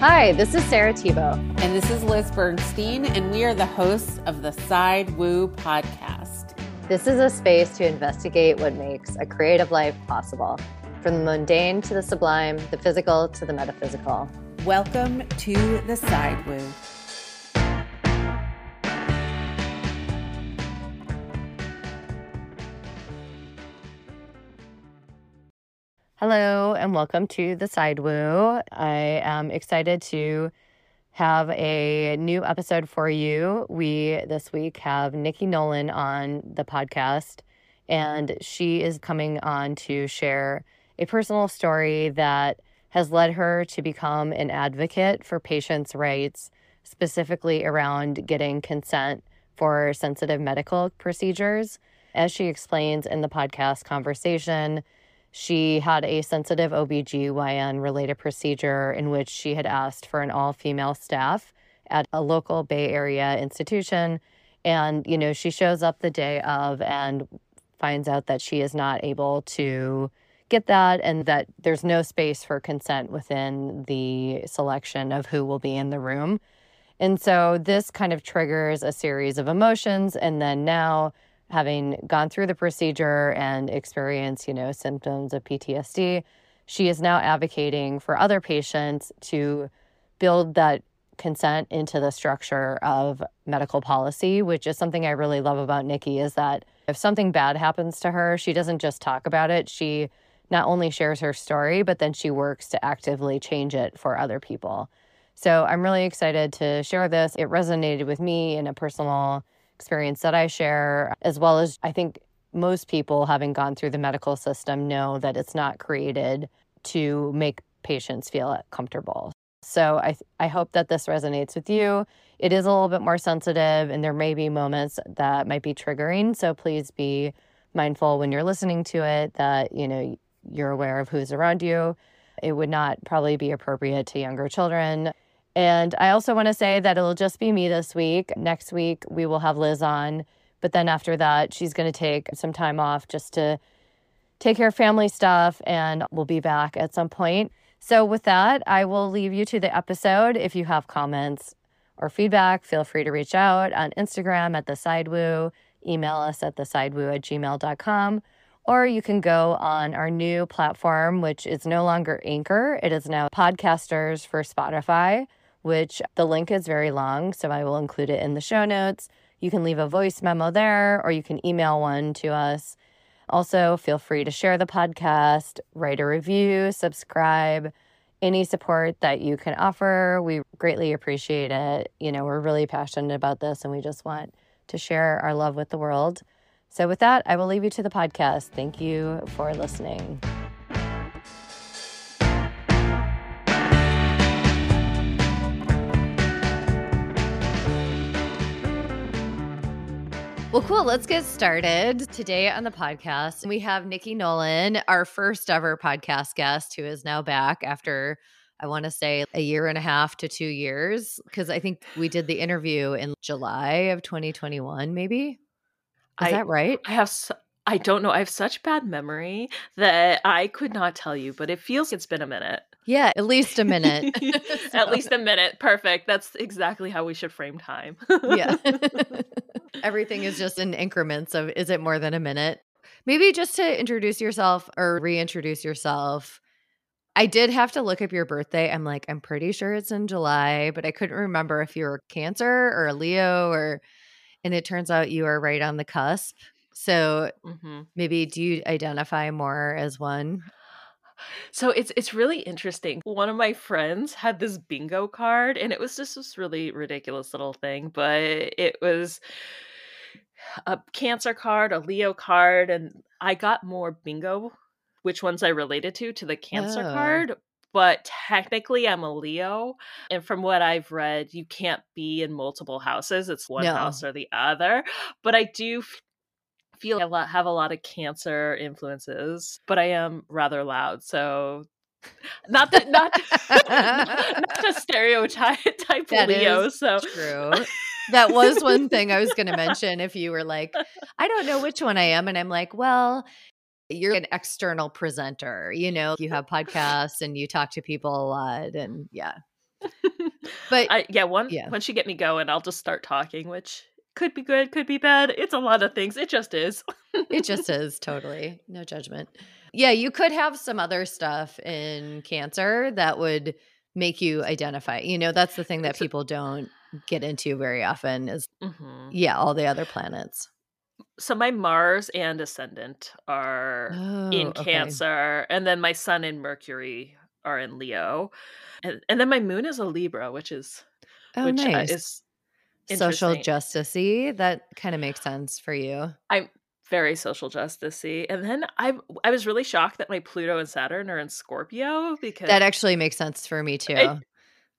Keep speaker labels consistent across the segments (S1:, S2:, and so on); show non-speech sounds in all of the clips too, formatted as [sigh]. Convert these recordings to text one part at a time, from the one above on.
S1: Hi, this is Sarah Tebow.
S2: And this is Liz Bernstein, and we are the hosts of the Side Woo podcast.
S1: This is a space to investigate what makes a creative life possible, from the mundane to the sublime, the physical to the metaphysical.
S2: Welcome to the Side Woo.
S1: Hello, and welcome to the Side Woo. I am excited to have a new episode for you. We this week have Nikki Nolan on the podcast, and she is coming on to share a personal story that has led her to become an advocate for patients' rights, specifically around getting consent for sensitive medical procedures. As she explains in the podcast conversation, she had a sensitive OBGYN related procedure in which she had asked for an all female staff at a local Bay Area institution. And, you know, she shows up the day of and finds out that she is not able to get that and that there's no space for consent within the selection of who will be in the room. And so this kind of triggers a series of emotions. And then now, having gone through the procedure and experienced, you know, symptoms of PTSD, she is now advocating for other patients to build that consent into the structure of medical policy, which is something I really love about Nikki is that if something bad happens to her, she doesn't just talk about it. She not only shares her story, but then she works to actively change it for other people. So I'm really excited to share this. It resonated with me in a personal experience that I share, as well as I think most people having gone through the medical system know that it's not created to make patients feel comfortable. So I I hope that this resonates with you. It is a little bit more sensitive and there may be moments that might be triggering, so please be mindful when you're listening to it that, you know, you're aware of who's around you. It would not probably be appropriate to younger children. And I also want to say that it'll just be me this week. Next week, we will have Liz on. But then after that, she's going to take some time off just to take care of family stuff, and we'll be back at some point. So, with that, I will leave you to the episode. If you have comments or feedback, feel free to reach out on Instagram at the Sidewoo, email us at the sidewoo at gmail.com, or you can go on our new platform, which is no longer Anchor. It is now Podcasters for Spotify which the link is very long, so I will include it in the show notes. You can leave a voice memo there or you can email one to us. Also, feel free to share the podcast, write a review, subscribe. Any support that you can offer, we greatly appreciate it. You know, we're really passionate about this and we just want to share our love with the world. So, with that, I will leave you to the podcast. Thank you for listening. Well, cool. Let's get started. Today on the podcast, we have Nikki Nolan, our first ever podcast guest, who is now back after, I want to say, a year and a half to two years. Because I think we did the interview in July of 2021, maybe. Is
S3: I,
S1: that right?
S3: I have. Su- I don't know. I have such bad memory that I could not tell you, but it feels it's been a minute.
S1: Yeah, at least a minute. [laughs] [laughs]
S3: At least a minute. Perfect. That's exactly how we should frame time.
S1: yeah. [laughs] Everything is just in increments of is it more than a minute? Maybe just to introduce yourself or reintroduce yourself. I did have to look up your birthday. I'm like, I'm pretty sure it's in July, but I couldn't remember if you were Cancer or a Leo or and it turns out you are right on the cusp. So
S3: hmm
S1: maybe do you identify more as one?
S3: So it's it's really interesting. One of my friends had this bingo card, and it was just this really ridiculous little thing, but it was a Cancer card, a Leo card, and I got more bingo, which ones I related to, to the Cancer
S1: Oh.
S3: card. But technically, I'm a Leo. And from what I've read, you can't be in multiple houses. It's one
S1: No.
S3: house or the other. But I do feel I have a lot of Cancer influences, but I am rather loud. So. [laughs] Not that, not, [laughs] not to [laughs] stereotype type
S1: That
S3: Leo.
S1: is
S3: So
S1: True. That was one thing I was going to mention. If you were like, I don't know which one I am. And I'm like, well, you're an external presenter. You know, you have podcasts and you talk to people a lot. And yeah. But
S3: I, yeah, one
S1: yeah.
S3: once you get me going, I'll just start talking, which could be good, could be bad. It's a lot of things. It just is.
S1: it [laughs] just is totally no judgment. Yeah, you could have some other stuff in Cancer that would make you identify. You know, that's the thing that people don't get into very often is
S3: Mhm.
S1: yeah, all the other planets.
S3: So my Mars and Ascendant are
S1: Oh,
S3: in
S1: okay.
S3: Cancer, and then my Sun and Mercury are in Leo, and and then my Moon is a Libra, which is
S1: Oh,
S3: which uh,
S1: nice.
S3: is
S1: Social justicey. That kind of makes sense for you.
S3: I'm very social justicey, and then I I was really shocked that my Pluto and Saturn are in Scorpio because
S1: That actually makes sense for me too.
S3: It-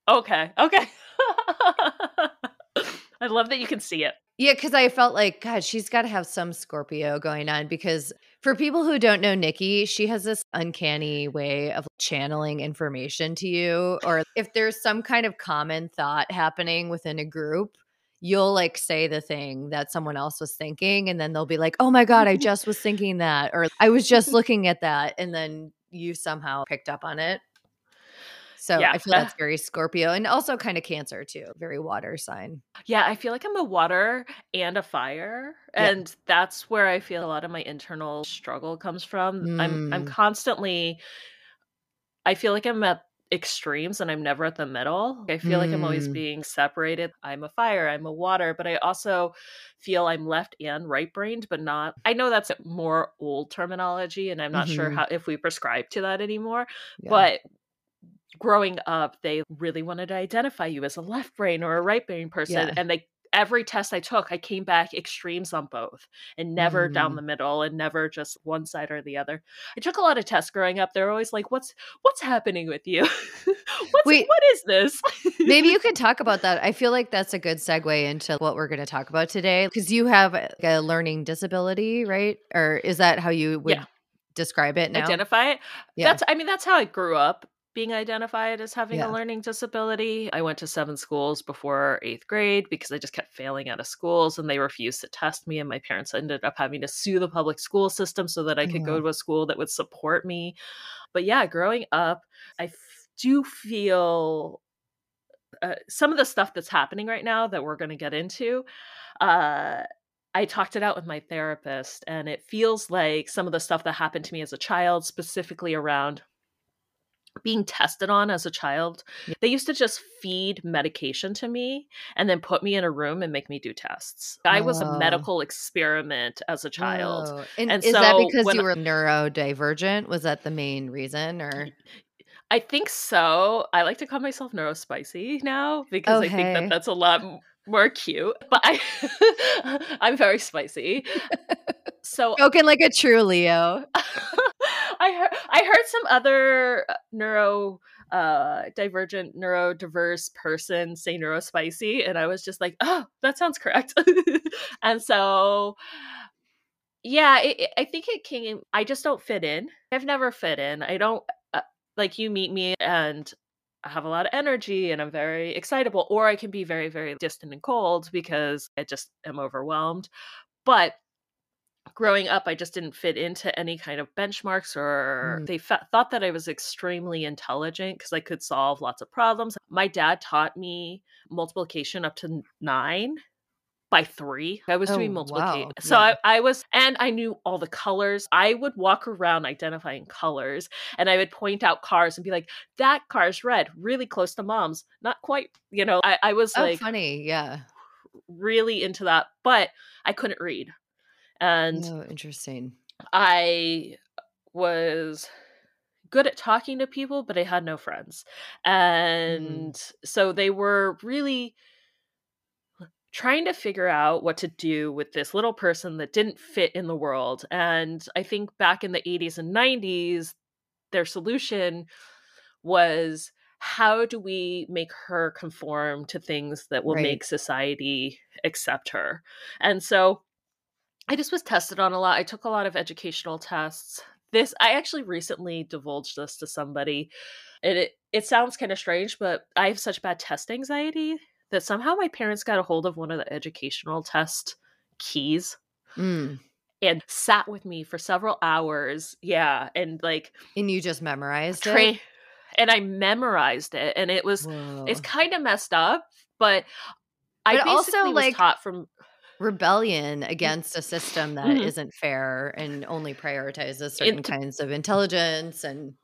S3: okay okay. [laughs] I love that you can see it.
S1: Yeah, because I felt like, God, she's got to have some Scorpio going on. Because for people who don't know Nikki, she has this uncanny way of channeling information to you. Or if there's some kind of common thought happening within a group, you'll like say the thing that someone else was thinking. And then they'll be like, oh my God, I [laughs] just was thinking that. Or I was just [laughs] looking at that. And then you somehow picked up on it. So
S3: Yeah.
S1: I feel that's very Scorpio and also kind of Cancer too, very water sign.
S3: Yeah, I feel like I'm a water and a fire.
S1: Yeah.
S3: And that's where I feel a lot of my internal struggle comes from. I'm I'm
S1: Mm.
S3: constantly I feel like I'm at extremes and I'm never at the middle. I feel like I'm always
S1: Mm.
S3: being separated. I'm a fire, I'm a water, but I also feel I'm left and right brained, but not I know that's more old terminology and I'm not sure
S1: Mhm.
S3: how if we prescribe to that anymore.
S1: Yeah.
S3: But growing up, they really wanted to identify you as a left brain or a right brain person.
S1: Yeah.
S3: And they every test I took, I came back extremes on both and never down
S1: Mm.
S3: the middle and never just one side or the other. I took a lot of tests growing up. They're always like, What's what's happening with you? [laughs] what's
S1: Wait.
S3: what is this?
S1: Maybe you [laughs] could talk about that. I feel like that's a good segue into what we're going to talk about today because you have a- a learning disability, right? Or is that how you would
S3: Yeah.
S1: describe it now?
S3: identify it.
S1: Yeah.
S3: That's I mean, that's how I grew up being identified as having
S1: Yeah.
S3: a learning disability. I went to seven schools before eighth grade because I just kept failing out of schools and they refused to test me. And my parents ended up having to sue the public school system so that I could go
S1: Oh.
S3: to a school that would support me. But yeah, growing up, I f- do feel uh, some of the stuff that's happening right now that we're going to get into. Uh, I talked it out with my therapist, and it feels like some of the stuff that happened to me as a child, specifically around being tested on as a child.
S1: Yeah.
S3: They used to just feed medication to me and then put me in a room and make me do tests. I oh, was
S1: Oh.
S3: a medical experiment as a child.
S1: Oh. And,
S3: And
S1: is that because you were neurodivergent? Was that the main reason or
S3: I think so. I like to call myself neurospicy now because
S1: Oh,
S3: I think that that's a lot more cute. But I, [laughs] I'm very spicy. [laughs] So
S1: spoken like a true Leo? [laughs]
S3: I heard I heard some other uh, neuro uh divergent neurodiverse person say neurospicy and I was just like, "Oh, that sounds correct." [laughs] and so yeah, it, it- I think it came I just don't fit in. I've never fit in. I don't uh, like you meet me and I have a lot of energy and I'm very excitable or I can be very very distant and cold because I just am overwhelmed. But growing up i just didn't fit into any kind of benchmarks or
S1: Mm.
S3: they thought that i was extremely intelligent because i could solve lots of problems my dad taught me multiplication up to nine by three i was
S1: Oh,
S3: doing multiplication
S1: wow.
S3: so
S1: Yeah.
S3: I, I was and i knew all the colors i would walk around identifying colors and i would point out cars and be like that car's red really close to mom's not quite you know i, I was
S1: Oh,
S3: like
S1: funny. Yeah.
S3: really into that but i couldn't read and
S1: Oh, interesting.
S3: I was good at talking to people, but I had no friends. Mm-hmm. And so they were really trying to figure out what to do with this little person that didn't fit in the world. And I think back in the 80s and 90s, their solution was how do we make her conform to things that will
S1: Right.
S3: make society accept her? And so I just was tested on a lot. I took a lot of educational tests. This I actually recently divulged this to somebody. And it it sounds kind of strange, but I have such bad test anxiety that somehow my parents got a hold of one of the educational test keys
S1: Mm.
S3: and sat with me for several hours. Yeah, and like
S1: And you just memorized
S3: train
S1: it?
S3: and I memorized it, and it was
S1: Whoa.
S3: it's kind of messed up, but I
S1: But also,
S3: was
S1: like,
S3: taught from
S1: rebellion against a system that
S3: Mhm.
S1: not fair and only prioritizes certain
S3: It-
S1: kinds of intelligence and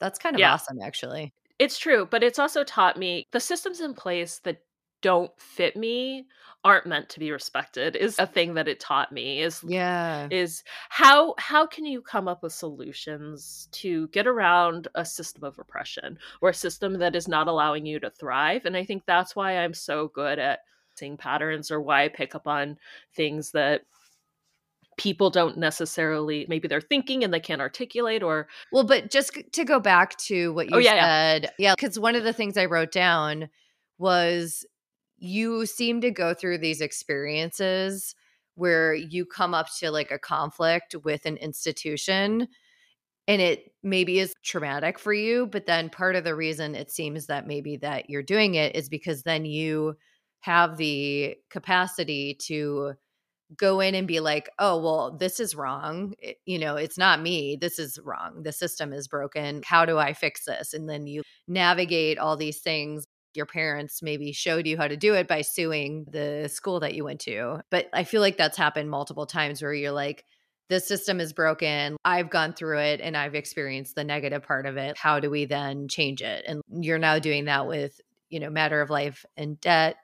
S1: that's kind of
S3: Yeah.
S1: awesome actually
S3: It's true, but it's also taught me the systems in place that don't fit me aren't meant to be respected is a thing that it taught me is
S1: yeah
S3: is how how can you come up with solutions to get around a system of oppression or a system that is not allowing you to thrive and i think that's why i'm so good at patterns or why i pick up on things that people don't necessarily maybe they're thinking and they can't articulate or
S1: well but just to go back to what oh, you
S3: Oh, yeah, yeah.
S1: said yeah because one of the things i wrote down was you seem to go through these experiences where you come up to like a conflict with an institution and it maybe is traumatic for you but then part of the reason it seems that maybe that you're doing it is because then you have the capacity to go in and be like oh well this is wrong It- you know it's not me this is wrong the system is broken how do i fix this and then you navigate all these things your parents maybe showed you how to do it by suing the school that you went to but i feel like that's happened multiple times where you're like the system is broken. I've gone through it and I've experienced the negative part of it. How do we then change it? And you're now doing that with, you know, Matter of Life and Debt.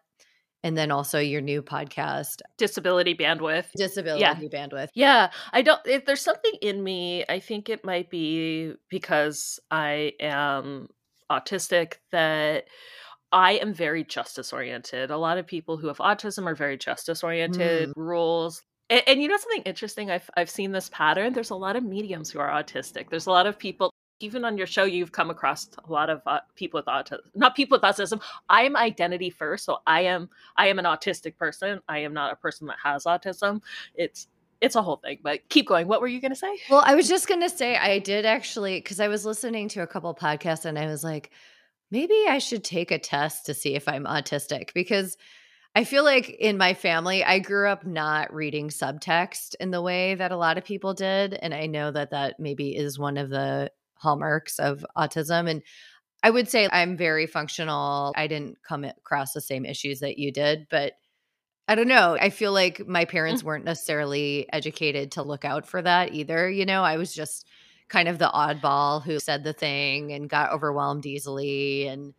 S1: And then also your new podcast,
S3: disability bandwidth
S1: Disability Bandwidth.
S3: Yeah, I don't. If there's something in me, I think it might be because I am autistic that I am very justice oriented. A lot of people who have autism are very justice oriented, mm. rules. And, and you know something interesting? I've I've seen this pattern. There's a lot of mediums who are autistic. There's a lot of people. Even on your show, you've come across a lot of uh, people with autism. Not people with autism. I am identity first, so I am I am an autistic person. I am not a person that has autism. It's it's a whole thing but keep going what were you going to say
S1: Well, I was just going to say, I did actually, because I was listening to a couple podcasts and I was like, maybe I should take a test to see if I'm autistic because I feel like in my family, I grew up not reading subtext in the way that a lot of people did. And I know that that maybe is one of the hallmarks of autism. And I would say I'm very functional. I didn't come across the same issues that you did, but I don't know. I feel like my parents weren't necessarily educated to look out for that either. You know, I was just kind of the oddball who said the thing and got overwhelmed easily. And,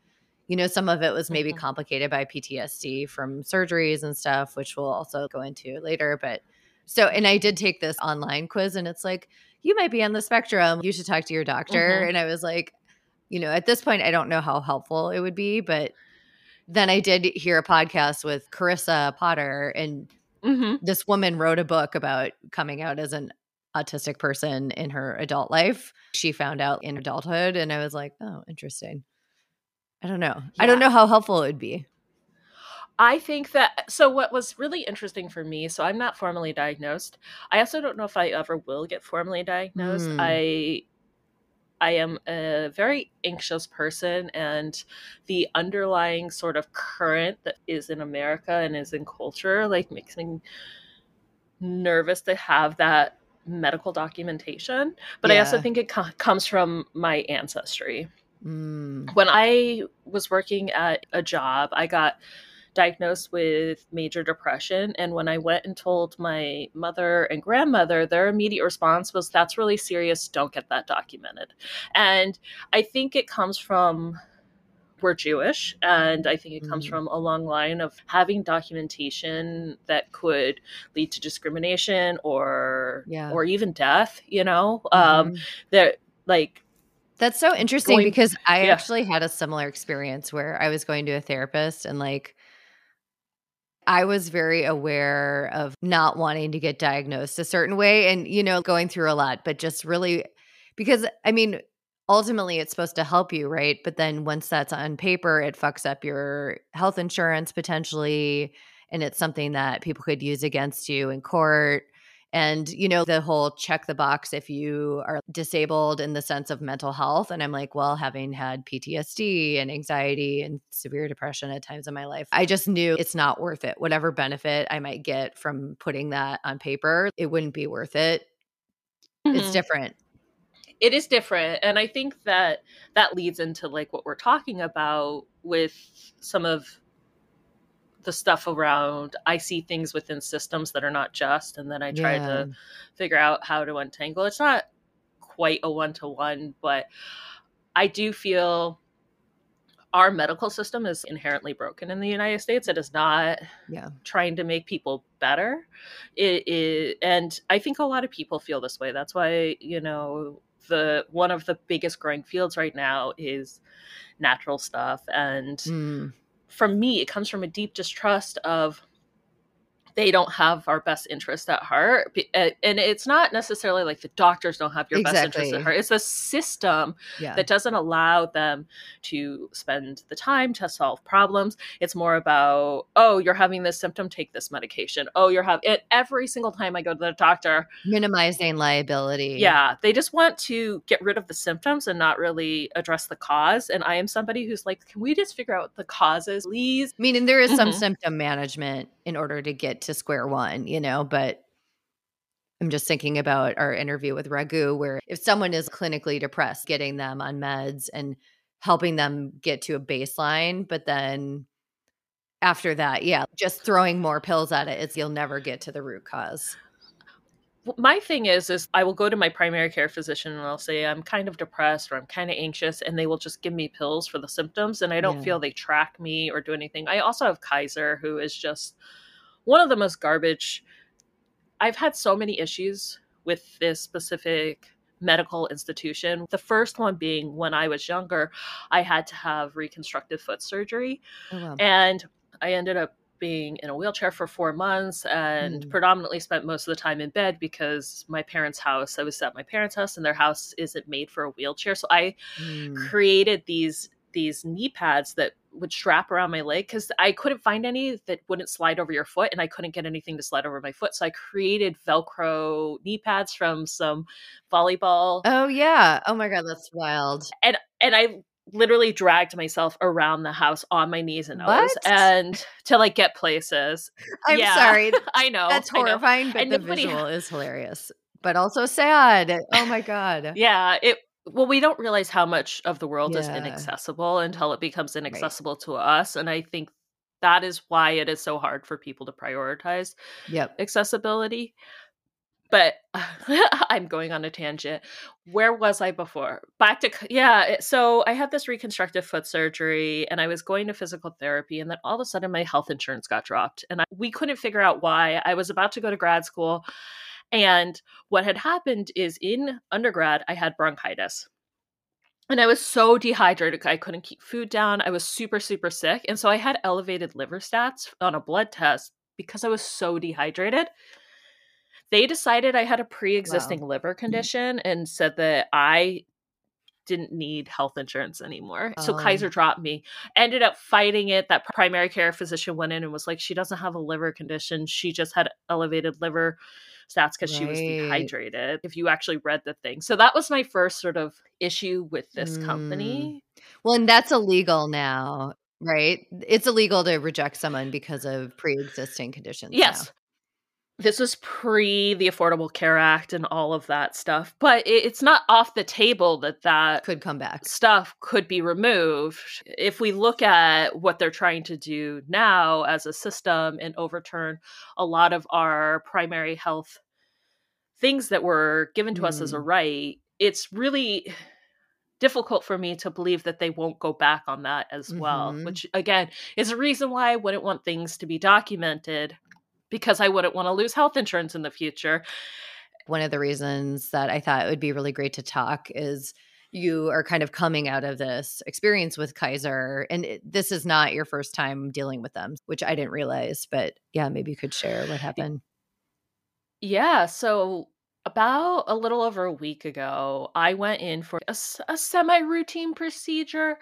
S1: you know, some of it was maybe
S3: Mhm.
S1: complicated by PTSD from surgeries and stuff, which we'll also go into later. But so, and I did take this online quiz and it's like, you might be on the spectrum. You should talk to your doctor.
S3: Mhm.
S1: And I was like, you know, at this point, I don't know how helpful it would be, but then I did hear a podcast with Carissa Potter, and
S3: mm-hmm.
S1: this woman wrote a book about coming out as an autistic person in her adult life. She found out in adulthood, and I was like, oh, interesting. I don't know. I don't know how helpful it would be.
S3: I think that so what was really interesting for me, so I'm not formally diagnosed. I also don't know if I ever will get formally diagnosed.
S1: Hmm.
S3: I I am a very anxious person and the underlying sort of current that is in America and is in culture like makes me nervous to have that medical documentation, but I also think it co- comes from my ancestry
S1: Mm.
S3: when I was working at a job, I got diagnosed with major depression. And when I went and told my mother and grandmother, their immediate response was, That's really serious. Don't get that documented. And I think it comes from we're Jewish, and I think it comes
S1: Mm.
S3: from a long line of having documentation that could lead to discrimination or
S1: Yeah.
S3: or even death. You know, um,
S1: Mhm.
S3: that like
S1: That's so interesting
S3: going-
S1: because I
S3: yeah.
S1: actually had a similar experience where I was going to a therapist and like I was very aware of not wanting to get diagnosed a certain way and you know going through a lot but just really because I mean ultimately it's supposed to help you right? But then once that's on paper it fucks up your health insurance potentially and it's something that people could use against you in court and you know the whole check the box if you are disabled in the sense of mental health. And i'm like well having had ptsd and anxiety and severe depression at times in my life i just knew it's not worth it. Whatever benefit i might get from putting that on paper it wouldn't be worth it. It's
S3: Mhm.
S1: different.
S3: It is different. And i think that that leads into like what we're talking about with some of the stuff around i see things within systems that are not just and then i try
S1: Yeah.
S3: to figure out how to untangle it's not quite a one-to-one but i do feel our medical system is inherently broken in the united states it is not
S1: Yeah.
S3: trying to make people better it, it and i think a lot of people feel this way that's why you know the one of the biggest growing fields right now is natural stuff and
S1: Mm.
S3: For me it comes from a deep distrust of they don't have our best interest at heart and it's not necessarily like the doctors don't have your best interest at heart it's the system
S1: Yeah.
S3: that doesn't allow them to spend the time to solve problems. It's more about, oh, you're having this symptom, take this medication. Oh, you're having it every single time I go to the doctor.
S1: Minimizing liability.
S3: Yeah, they just want to get rid of the symptoms and not really address the cause. And I am somebody who's like, can we just figure out the causes, please?
S1: I mean, and there is some
S3: Mhm.
S1: symptom management in order to get to square one, you know, but I'm just thinking about our interview with Ragu, where if someone is clinically depressed, getting them on meds and helping them get to a baseline, but then after that, yeah, just throwing more pills at it, it's you'll never get to the root cause.
S3: My thing is, is I will go to my primary care physician and I'll say I'm kind of depressed or I'm kind of anxious, and they will just give me pills for the symptoms, and I don't
S1: Yeah.
S3: feel they track me or do anything. I also have Kaiser, who is just one of the most garbage. I've had so many issues with this specific medical institution. The first one being when I was younger, I had to have reconstructive foot surgery.
S1: Oh, wow.
S3: And I ended up being in a wheelchair for four months and
S1: Mm.
S3: predominantly spent most of the time in bed because my parents' house, I was at my parents' house and their house isn't made for a wheelchair. So I
S1: Mm.
S3: created these these knee pads that would strap around my leg because I couldn't find any that wouldn't slide over your foot and I couldn't get anything to slide over my foot. So I created Velcro knee pads from some volleyball
S1: Oh, yeah. Oh, my God. That's wild.
S3: and and I literally dragged myself around the house on my knees and nose
S1: What?
S3: and to like get places.
S1: I'm
S3: Yeah.
S1: sorry. [laughs]
S3: I know
S1: That's
S3: I know.
S1: horrifying, but
S3: And
S1: the
S3: nobody-
S1: visual is hilarious, but also sad. Oh, my God.
S3: Yeah, it. Well, we don't realize how much of the world is inaccessible until it becomes inaccessible to us, and I think that is why it is so hard for people to prioritize
S1: Yep.
S3: accessibility. But [laughs] I'm going on a tangent. Where was I before? Back to yeah. So I had this reconstructive foot surgery, and I was going to physical therapy, and then all of a sudden my health insurance got dropped, and I, we couldn't figure out why. I was about to go to grad school, and what had happened is in undergrad I had bronchitis. And I was so dehydrated. I couldn't keep food down. I was super, super sick. And so I had elevated liver stats on a blood test because I was so dehydrated. They decided I had a pre existing liver condition and said that I didn't need health insurance anymore. So
S1: Oh.
S3: Kaiser dropped me. Ended up fighting it. That primary care physician went in and was like, she doesn't have a liver condition. She just had elevated liver stats because she was dehydrated. If you actually read the thing. So that was my first sort of issue with this
S1: Mm.
S3: company.
S1: Well, and that's illegal now, right? It's illegal to reject someone because of pre-existing conditions.
S3: Yes. This was pre the Affordable Care Act and all of that stuff. But it's not off the table that that
S1: could come back.
S3: stuff could be removed if we look at what they're trying to do now as a system and overturn a lot of our primary health things that were given to us as a
S1: Mm.
S3: right it's really difficult for me to believe that they won't go back on that as well
S1: Mhm.
S3: which again is a reason why i wouldn't want things to be documented because i wouldn't want to lose health insurance in the future
S1: One of the reasons that I thought it would be really great to talk is you are kind of coming out of this experience with Kaiser, and it, this is not your first time dealing with them, which I didn't realize. But yeah, maybe you could share what happened.
S3: Yeah, so about a little over a week ago, I went in for a, semi routine procedure.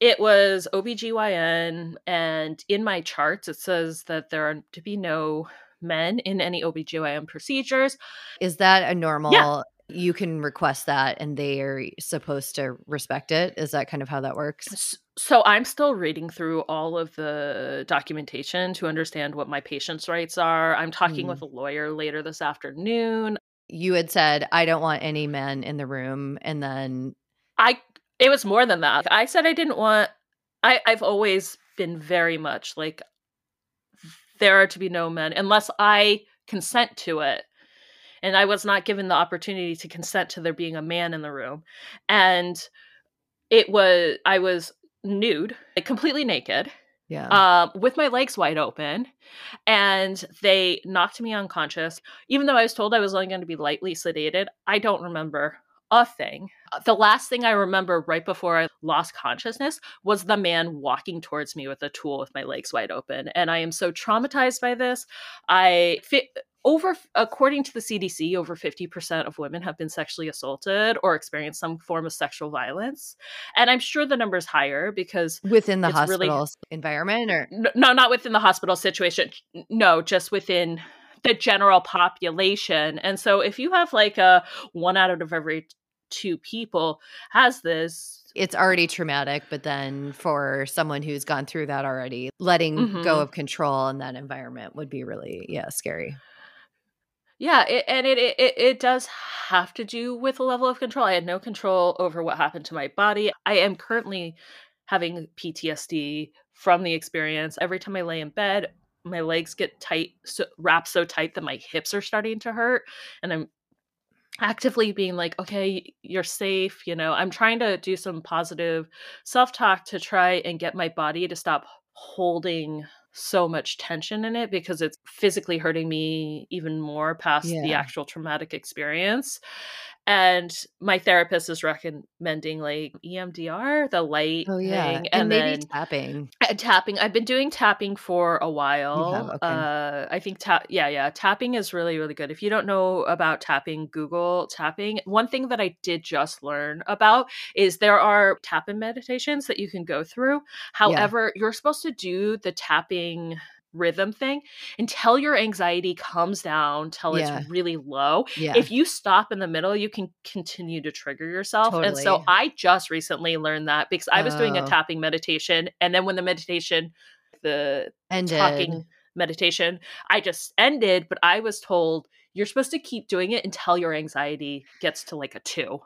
S3: It was OBGYN, and in my charts, it says that there are to be no men in any OBGYN procedures.
S1: Is that a normal? Yeah. You can request that, and they are supposed to respect it. Is that kind of how that works?
S3: So I'm still reading through all of the documentation to understand what my patient's rights are. I'm talking
S1: Mm.
S3: with a lawyer later this afternoon.
S1: You had said, I don't want any men in the room. And then
S3: I, it was more than that. I said I didn't want, I, I've always been very much like, there are to be no men unless I consent to it. And I was not given the opportunity to consent to there being a man in the room. And it was, I was nude, like completely naked
S1: yeah.
S3: um, with my legs wide open. And they knocked me unconscious. Even though I was told I was only going to be lightly sedated, I don't remember a thing. Uh, the last thing I remember right before I lost consciousness was the man walking towards me with a tool with my legs wide open. And I am so traumatized by this. I fit over according to the CDC over 50% of women have been sexually assaulted or experienced some form of sexual violence and I'm sure the number is higher because
S1: within the hospital really, environment or
S3: no not within the hospital situation no just within the general population and so if you have like a one out of every two people has this
S1: it's already traumatic, but then for someone who's gone through that already, letting mm-hmm. go of control in that environment would be really, yeah, scary.
S3: Yeah, it, and it, it it does have to do with a level of control. I had no control over what happened to my body. I am currently having PTSD from the experience. Every time I lay in bed, my legs get tight, so, wrapped so tight that my hips are starting to hurt, and I'm actively being like, okay, you're safe. You know, I'm trying to do some positive self talk to try and get my body to stop holding so much tension in it because it's physically hurting me even more past yeah. the actual traumatic experience and my therapist is recommending like EMDR, the light
S1: oh, yeah.
S3: thing,
S1: and, and maybe tapping.
S3: And tapping. I've been doing tapping for a while. Okay. Uh, I think tap. Yeah, yeah. Tapping is really, really good. If you don't know about tapping, Google tapping. One thing that I did just learn about is there are tapping meditations that you can go through. However, yeah. you're supposed to do the tapping rhythm thing until your anxiety comes down till yeah. it's really low. Yeah. If you stop in the middle, you can continue to trigger yourself. Totally. And so I just recently learned that because I was oh. doing a oh. tapping meditation and then when the meditation the Ended. talking meditation, I just ended, but I was told you're supposed to keep doing it until your anxiety gets to like a 2.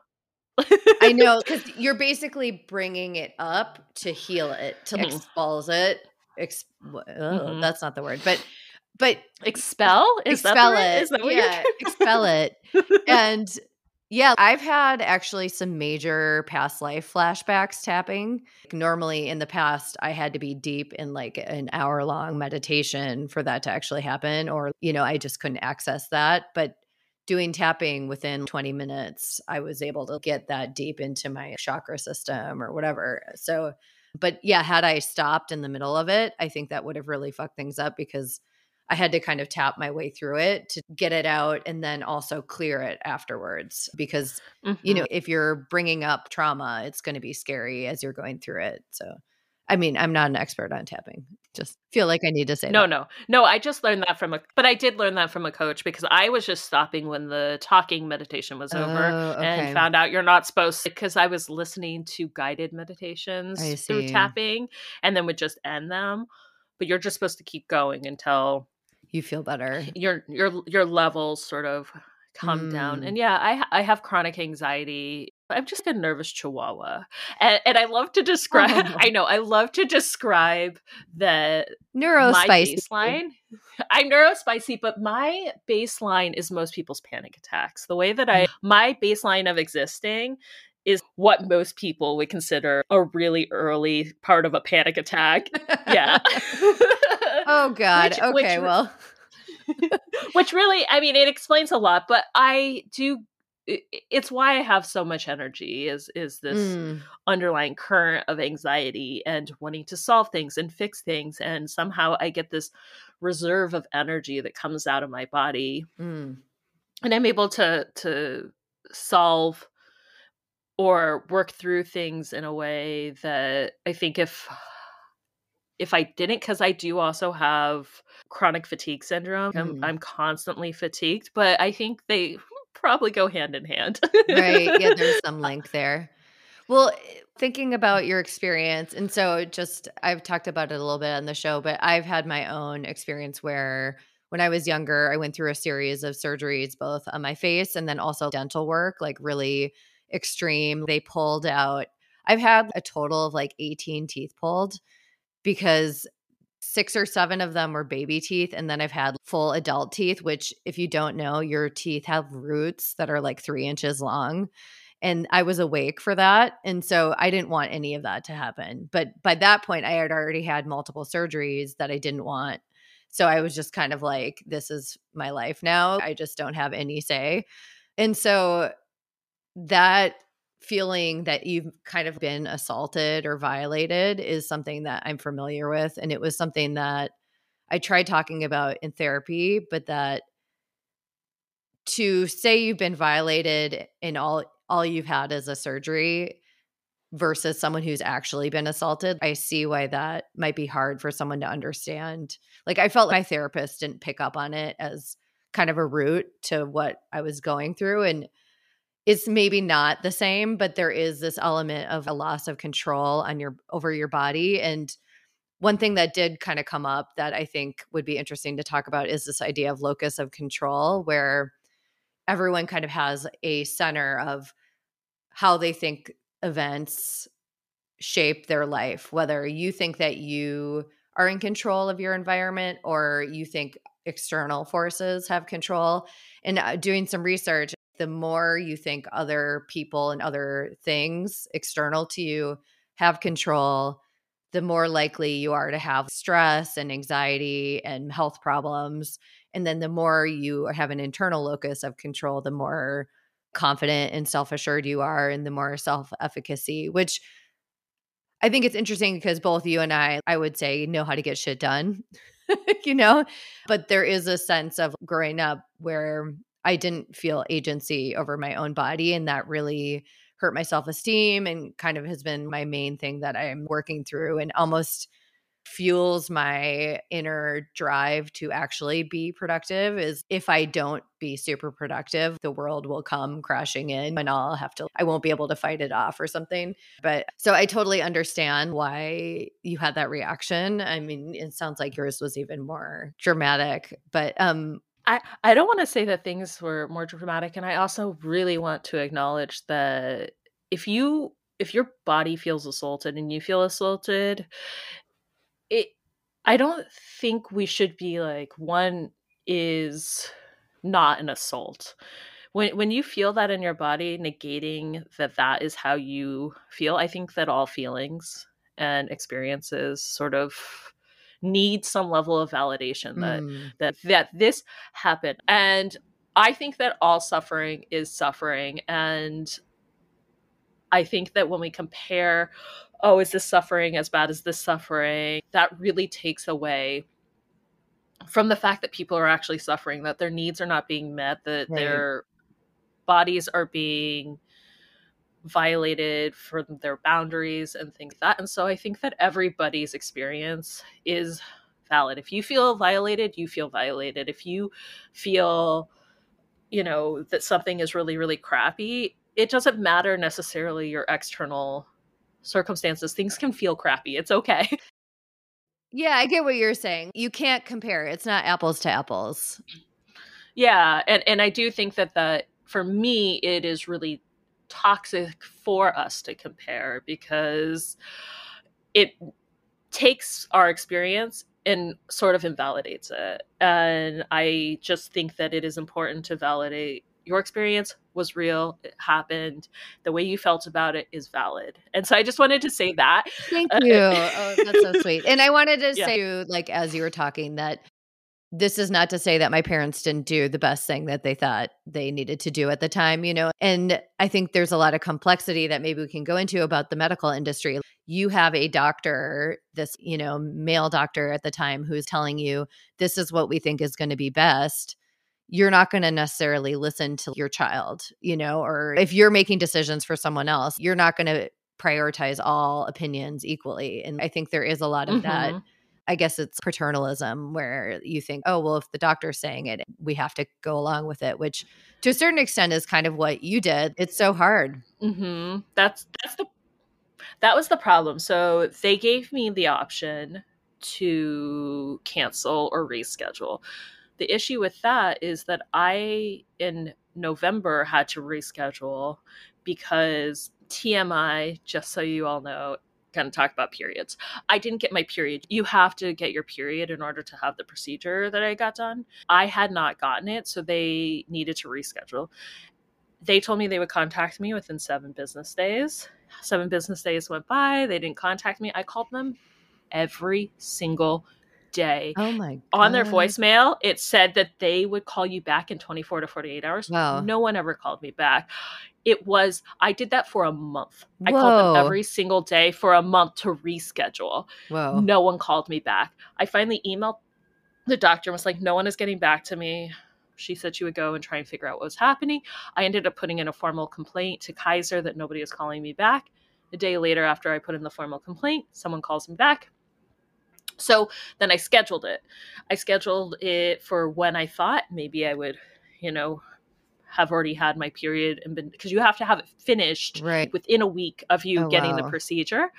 S1: I [laughs] know because you're basically bringing it up to heal it, to mm-hmm. expose it, ex- mm-hmm. that's not the word, but but
S3: expel
S1: is expel that it. Is that yeah, expel it. And yeah, I've had actually some major past life flashbacks tapping. Normally in the past, I had to be deep in like an hour long meditation for that to actually happen, or, you know, I just couldn't access that. But doing tapping within 20 minutes, I was able to get that deep into my chakra system or whatever. So but yeah, had I stopped in the middle of it, I think that would have really fucked things up because I had to kind of tap my way through it to get it out and then also clear it afterwards. Because, mm-hmm. you know, mm-hmm. if you're bringing up trauma, it's going to be scary as you're going through it. So, I mean, I'm not an expert on tapping. Just feel like I need to say
S3: no,
S1: that.
S3: no, no. I just learned that from a, but I did learn that from a coach because I was just stopping when the talking meditation was over oh, okay. and found out you're not supposed to. Because I was listening to guided meditations through tapping and then would just end them, but you're just supposed to keep going until
S1: you feel better.
S3: Your your your levels sort of come mm. down. And yeah, I I have chronic anxiety. I'm just a nervous chihuahua. And, and I love to describe oh. [laughs] [laughs] I know, I love to describe the
S1: neurospicy
S3: baseline. I'm neurospicy, but my baseline is most people's panic attacks. The way that I mm. my baseline of existing is what most people would consider a really early part of a panic attack. Yeah. [laughs]
S1: oh god. Which, okay, which, well.
S3: which really, I mean, it explains a lot, but I do it's why I have so much energy is is this mm. underlying current of anxiety and wanting to solve things and fix things and somehow I get this reserve of energy that comes out of my body mm. and I'm able to to solve or work through things in a way that I think if if I didn't, because I do also have chronic fatigue syndrome, mm. I'm, I'm constantly fatigued, but I think they probably go hand in hand.
S1: right. Yeah, there's [laughs] some link there. Well, thinking about your experience, and so just I've talked about it a little bit on the show, but I've had my own experience where when I was younger, I went through a series of surgeries, both on my face and then also dental work, like really extreme. They pulled out, I've had a total of like 18 teeth pulled because six or seven of them were baby teeth. And then I've had full adult teeth, which, if you don't know, your teeth have roots that are like three inches long. And I was awake for that. And so I didn't want any of that to happen. But by that point, I had already had multiple surgeries that I didn't want. So I was just kind of like, this is my life now. I just don't have any say. And so that feeling that you've kind of been assaulted or violated is something that I'm familiar with. And it was something that I tried talking about in therapy, but that to say you've been violated in all all you've had is a surgery versus someone who's actually been assaulted, I see why that might be hard for someone to understand. Like I felt like my therapist didn't pick up on it as kind of a route to what I was going through and it's maybe not the same, but there is this element of a loss of control on your over your body and one thing that did kind of come up that I think would be interesting to talk about is this idea of locus of control where everyone kind of has a center of how they think events shape their life, whether you think that you are in control of your environment or you think external forces have control. And uh, doing some research, the more you think other people and other things external to you have control, the more likely you are to have stress and anxiety and health problems. And then the more you have an internal locus of control, the more confident and self assured you are, and the more self efficacy, which I think it's interesting because both you and I, I would say, know how to get shit done, [laughs] you know? But there is a sense of growing up where I didn't feel agency over my own body. And that really hurt my self esteem and kind of has been my main thing that I'm working through and almost fuels my inner drive to actually be productive is if I don't be super productive, the world will come crashing in and I'll have to, I won't be able to fight it off or something. But so I totally understand why you had that reaction. I mean, it sounds like yours was even more dramatic, but, um,
S3: I, I don't want to say that things were more dramatic and i also really want to acknowledge that if you if your body feels assaulted and you feel assaulted it I don't think we should be like one is not an assault. When when you feel that in your body, negating that that is how you feel, I think that all feelings and experiences sort of need some level of validation that mm. that that this happened. And I think that all suffering is suffering and I think that when we compare oh, is this suffering as bad as this suffering? That really takes away from the fact that people are actually suffering, that their needs are not being met, that right. their bodies are being violated for their boundaries and things like that. And so I think that everybody's experience is valid. If you feel violated, you feel violated. If you feel, you know, that something is really, really crappy, it doesn't matter necessarily your external circumstances, things can feel crappy. It's okay. [laughs]
S1: Yeah, I get what you're saying. You can't compare. It's not apples to apples.
S3: Yeah, and and I do think that that for me it is really toxic for us to compare because it takes our experience and sort of invalidates it. And I just think that it is important to validate your experience was real it happened the way you felt about it is valid and so i just wanted to say that
S1: thank uh, you oh that's so sweet and i wanted to [laughs] yeah. say like as you were talking that this is not to say that my parents didn't do the best thing that they thought they needed to do at the time, you know. And I think there's a lot of complexity that maybe we can go into about the medical industry. You have a doctor, this, you know, male doctor at the time who's telling you this is what we think is going to be best you're not going to necessarily listen to your child, you know, or if you're making decisions for someone else, you're not going to prioritize all opinions equally. And I think there is a lot of mm-hmm. that. I guess it's paternalism where you think, oh, well, if the doctor's saying it, we have to go along with it, which to a certain extent is kind of what you did. It's so hard.
S3: Mm-hmm. That's that's the that was the problem. So they gave me the option to cancel or reschedule The issue with that is that I, in November, had to reschedule because TMI, just so you all know, kind of talk about periods. I didn't get my period. You have to get your period in order to have the procedure that I got done. I had not gotten it, so they needed to reschedule. They told me they would contact me within seven business days. Seven business days went by. They didn't contact me. I called them every single day.
S1: Oh my God.
S3: On their voicemail, it said that they would call you back in 24 to 48 hours.
S1: Wow.
S3: No one ever called me back. It was, I did that for a month. I called them every single day for a month to reschedule.
S1: Whoa.
S3: No one called me back. I finally emailed the doctor and was like, no one is getting back to me. She said she would go and try and figure out what was happening. I ended up putting in a formal complaint to Kaiser that nobody is calling me back. A day later, after I put in the formal complaint, someone calls me back. So then I scheduled it. I scheduled it for when I thought maybe I would, you know, have already had my period and been because you have to have it finished
S1: Right.
S3: within a week of you
S1: Oh,
S3: getting the procedure.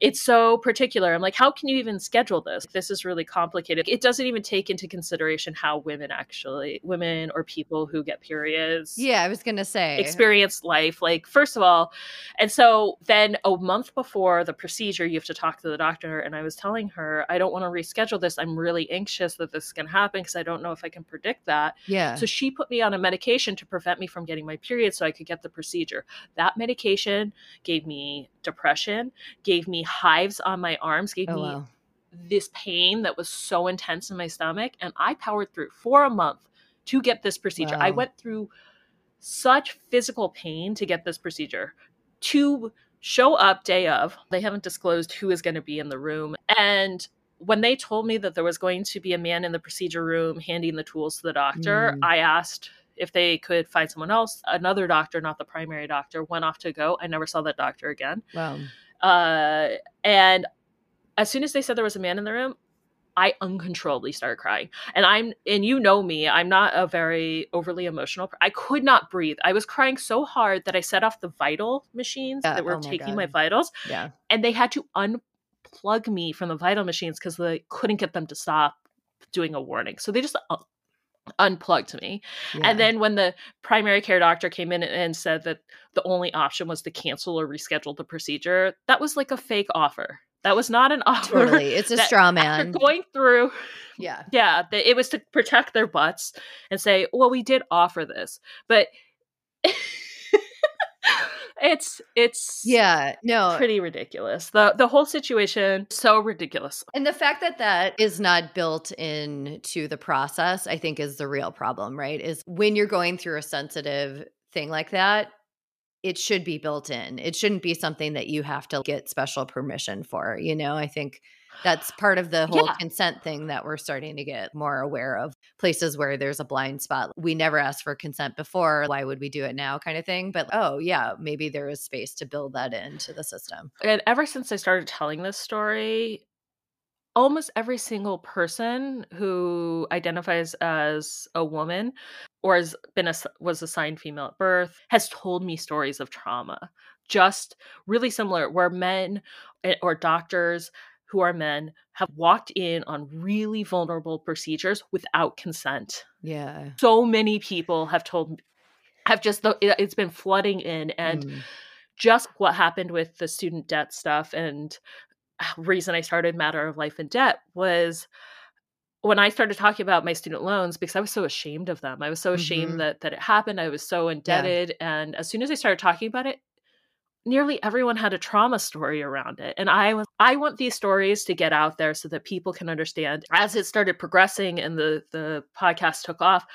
S3: It's so particular. I'm like, how can you even schedule this? This is really complicated. It doesn't even take into consideration how women actually, women or people who get periods,
S1: Yeah, I was gonna say.
S3: experience life. Like, first of all, and so then a month before the procedure, you have to talk to the doctor. And I was telling her, I don't want to reschedule this. I'm really anxious that this is going to happen because I don't know if I can predict that.
S1: Yeah.
S3: So she put me on a medication to prevent me from getting my period so I could get the procedure. That medication gave me depression, gave me hives on my arms, gave
S1: oh
S3: me
S1: wow.
S3: this pain that was so intense in my stomach. And I powered through for a month to get this procedure. I went through such physical pain to get this procedure. To show up day of, they haven't disclosed who is going to be in the room. And when they told me that there was going to be a man in the procedure room handing the tools to the doctor,
S1: Mm.
S3: I asked if they could find someone else. Another doctor, not the primary doctor, went off to go. I never saw that doctor again.
S1: Wow.
S3: Uh, and as soon as they said there was a man in the room, I uncontrollably started crying. And I'm, and you know me, I'm not a very overly emotional. I could not breathe. I was crying so hard that I set off the vital machines
S1: Yeah,
S3: that were
S1: oh my
S3: taking
S1: God.
S3: my vitals,
S1: Yeah.
S3: and they had to unplug me from the vital machines because they couldn't get them to stop doing a warning. So they just un- unplugged me.
S1: yeah.
S3: And then when the primary care doctor came in and said that the only option was to cancel or reschedule the procedure, that was like a fake offer. That was not an [laughs] offer.
S1: totally. It's a straw man.
S3: going through,
S1: Yeah.
S3: yeah, the, it was to protect their butts and say, well, we did offer this, but [laughs] it's it's
S1: Yeah. No.
S3: pretty ridiculous. the The whole situation so ridiculous.
S1: And the fact that that is not built into the process, I think, is the real problem, right? Is when you're going through a sensitive thing like that, it should be built in. It shouldn't be something that you have to get special permission for. You know, I think that's part of the whole
S3: Yeah.
S1: consent thing that we're starting to get more aware of. Places where there's a blind spot. We never asked for consent before. Why would we do it now? kind of thing. But oh, yeah, maybe there is space to build that into the system.
S3: And ever since I started telling this story, almost every single person who identifies as a woman or has been a, was assigned female at birth has told me stories of trauma just really similar where men eh, or doctors who are men have walked in on really vulnerable procedures without consent
S1: Yeah.
S3: so many people have told have just it's been flooding in and
S1: Mm.
S3: just what happened with the student debt stuff and reason I started Matter of Life and Debt was when I started talking about my student loans because I was so ashamed of them. I was so ashamed
S1: Mhm.
S3: that that it happened. I was so indebted and as soon as I started talking about it nearly everyone had a trauma story around it and i was i want these stories to get out there so that people can understand as it started progressing and the the podcast took off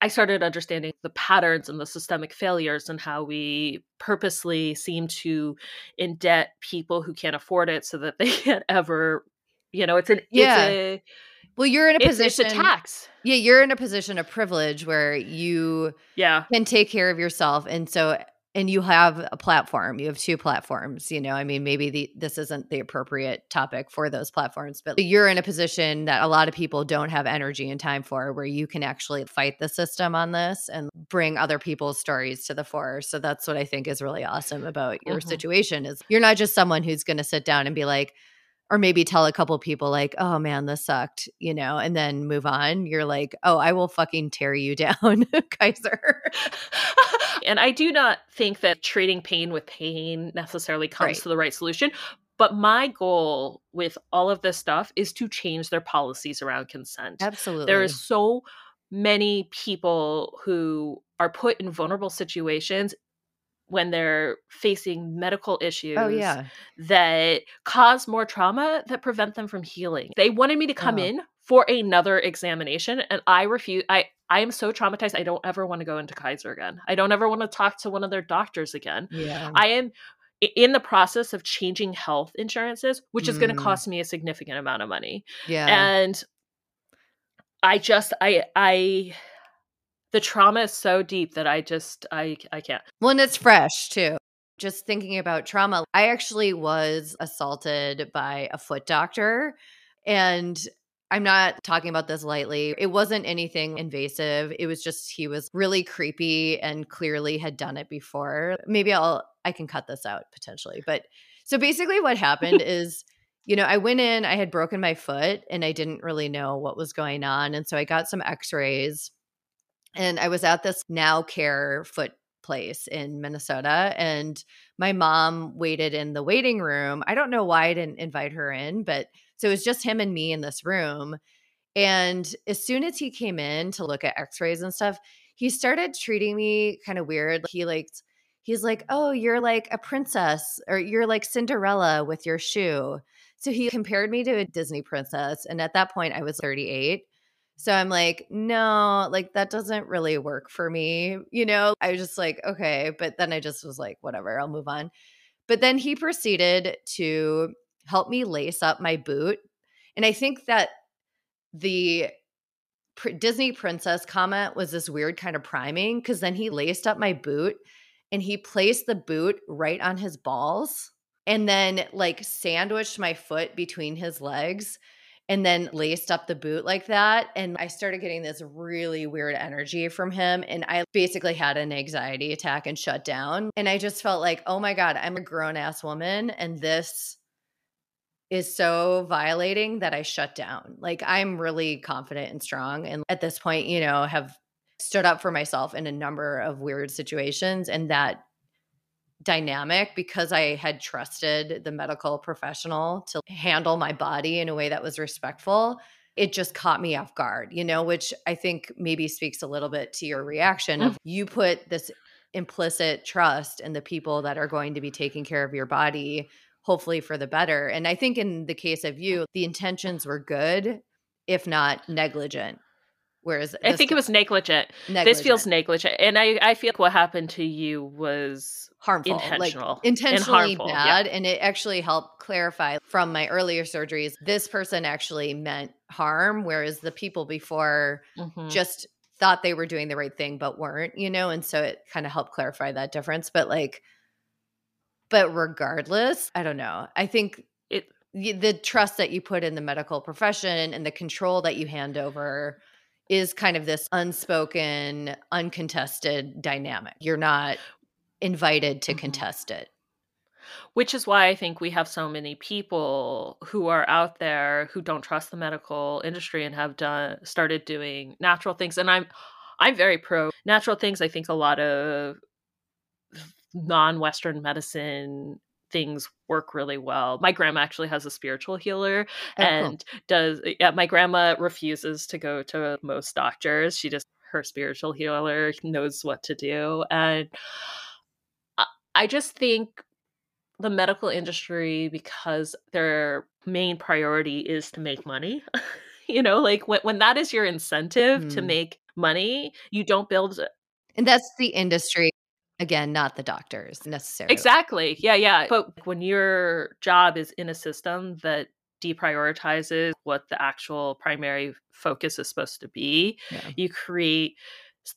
S3: i started understanding the patterns and the systemic failures and how we purposely seem to indebt people who can't afford it so that [laughs] they can't ever you know it's an
S1: Yeah.
S3: it's a
S1: Well, you're in a position.
S3: it's a tax
S1: Yeah, you're in a position of privilege where you
S3: yeah
S1: can take care of yourself, and so and you have a platform. You have two platforms. You know, I mean, maybe the this isn't the appropriate topic for those platforms, but you're in a position that a lot of people don't have energy and time for, where you can actually fight the system on this and bring other people's stories to the fore. So that's what I think is really awesome about your
S3: Mhm.
S1: situation is you're not just someone who's going to sit down and be like or maybe tell a couple people like, "Oh man, this sucked," you know, and then move on. You're like, "Oh, I will fucking tear you [laughs] down, Kaiser."
S3: and I do not think that treating pain with pain necessarily comes
S1: Right.
S3: to the right solution. But my goal with all of this stuff is to change their policies around consent.
S1: Absolutely.
S3: There is so many people who are put in vulnerable situations when they're facing medical issues
S1: Oh yeah.
S3: that cause more trauma that prevent them from healing. They wanted me to come
S1: Oh.
S3: in for another examination and I refuse I I am so traumatized I don't ever want to go into Kaiser again. I don't ever want to talk to one of their doctors again.
S1: Yeah.
S3: I am in the process of changing health insurances, which is going
S1: Mm.
S3: to cost me a significant amount of money.
S1: yeah.
S3: And I just I I the trauma is so deep that I just I I can't.
S1: Well, and it's fresh too. Just thinking about trauma, I actually was assaulted by a foot doctor. And I'm not talking about this lightly. It wasn't anything invasive. It was just he was really creepy and clearly had done it before. Maybe I'll I can cut this out potentially. But so basically what happened [laughs] is you know, I went in, I had broken my foot and I didn't really know what was going on. And so I got some x-rays and I was at this now care foot place in Minnesota and my mom waited in the waiting room. I don't know why I didn't invite her in, but so it was just him and me in this room. And as soon as he came in to look at x-rays and stuff, he started treating me kind of weird. He like he's like, "Oh, you're like a princess or you're like Cinderella with your shoe." So he compared me to a Disney princess and at that point I was 38. So I'm like, no, like that doesn't really work for me. You know, I was just like, okay. But then I just was like, whatever, I'll move on. But then he proceeded to help me lace up my boot. And I think that the Disney princess comment was this weird kind of priming because then he laced up my boot and he placed the boot right on his balls and then like sandwiched my foot between his legs and then laced up the boot like that. And I started getting this really weird energy from him. And I basically had an anxiety attack and shut down. And I just felt like, oh my God, I'm a grown ass woman. And this is so violating that I shut down. Like I'm really confident and strong. And at this point, you know, have stood up for myself in a number of weird situations. And that dynamic because I had trusted the medical professional to handle my body in a way that was respectful. It just caught me off guard, you know, which I think maybe speaks a little bit to your reaction mm. of you put this implicit trust in the people that are going to be taking care of your body, hopefully for the better. And I think in the case of you, the intentions were good, if not negligent. Whereas
S3: I think it was negligent.
S1: negligent,
S3: This feels negligent. And I I feel like what happened to you was
S1: harmful,
S3: intentional
S1: like
S3: and
S1: intentionally
S3: harmful, yeah.
S1: bad. And it actually helped clarify from my earlier surgeries. This person actually meant harm, whereas the people before
S3: Mhm.
S1: just thought they were doing the right thing but weren't, you know? And so it kind of helped clarify that difference. But like, but regardless, I don't know. I think
S3: It-
S1: the trust that you put in the medical profession and the control that you hand over is kind of this unspoken, uncontested dynamic. You're not invited to
S3: Mhm.
S1: contest it.
S3: which is why I think we have so many people who are out there who don't trust the medical industry and have done started doing natural things and I'm I'm very pro natural things. I think a lot of non-western medicine things work really well. My grandma actually has a spiritual healer
S1: Oh, cool.
S3: and does yeah, my grandma refuses to go to most doctors. She just her spiritual healer knows what to do and I, I just think the medical industry because their main priority is to make money. [laughs] you know, like when when that is your incentive to
S1: Hmm.
S3: make money, you don't build
S1: And that's the industry. Again, not the doctors necessarily.
S3: Exactly. Yeah, yeah. But when your job is in a system that deprioritizes what the actual primary focus is supposed to be,
S1: Yeah.
S3: you create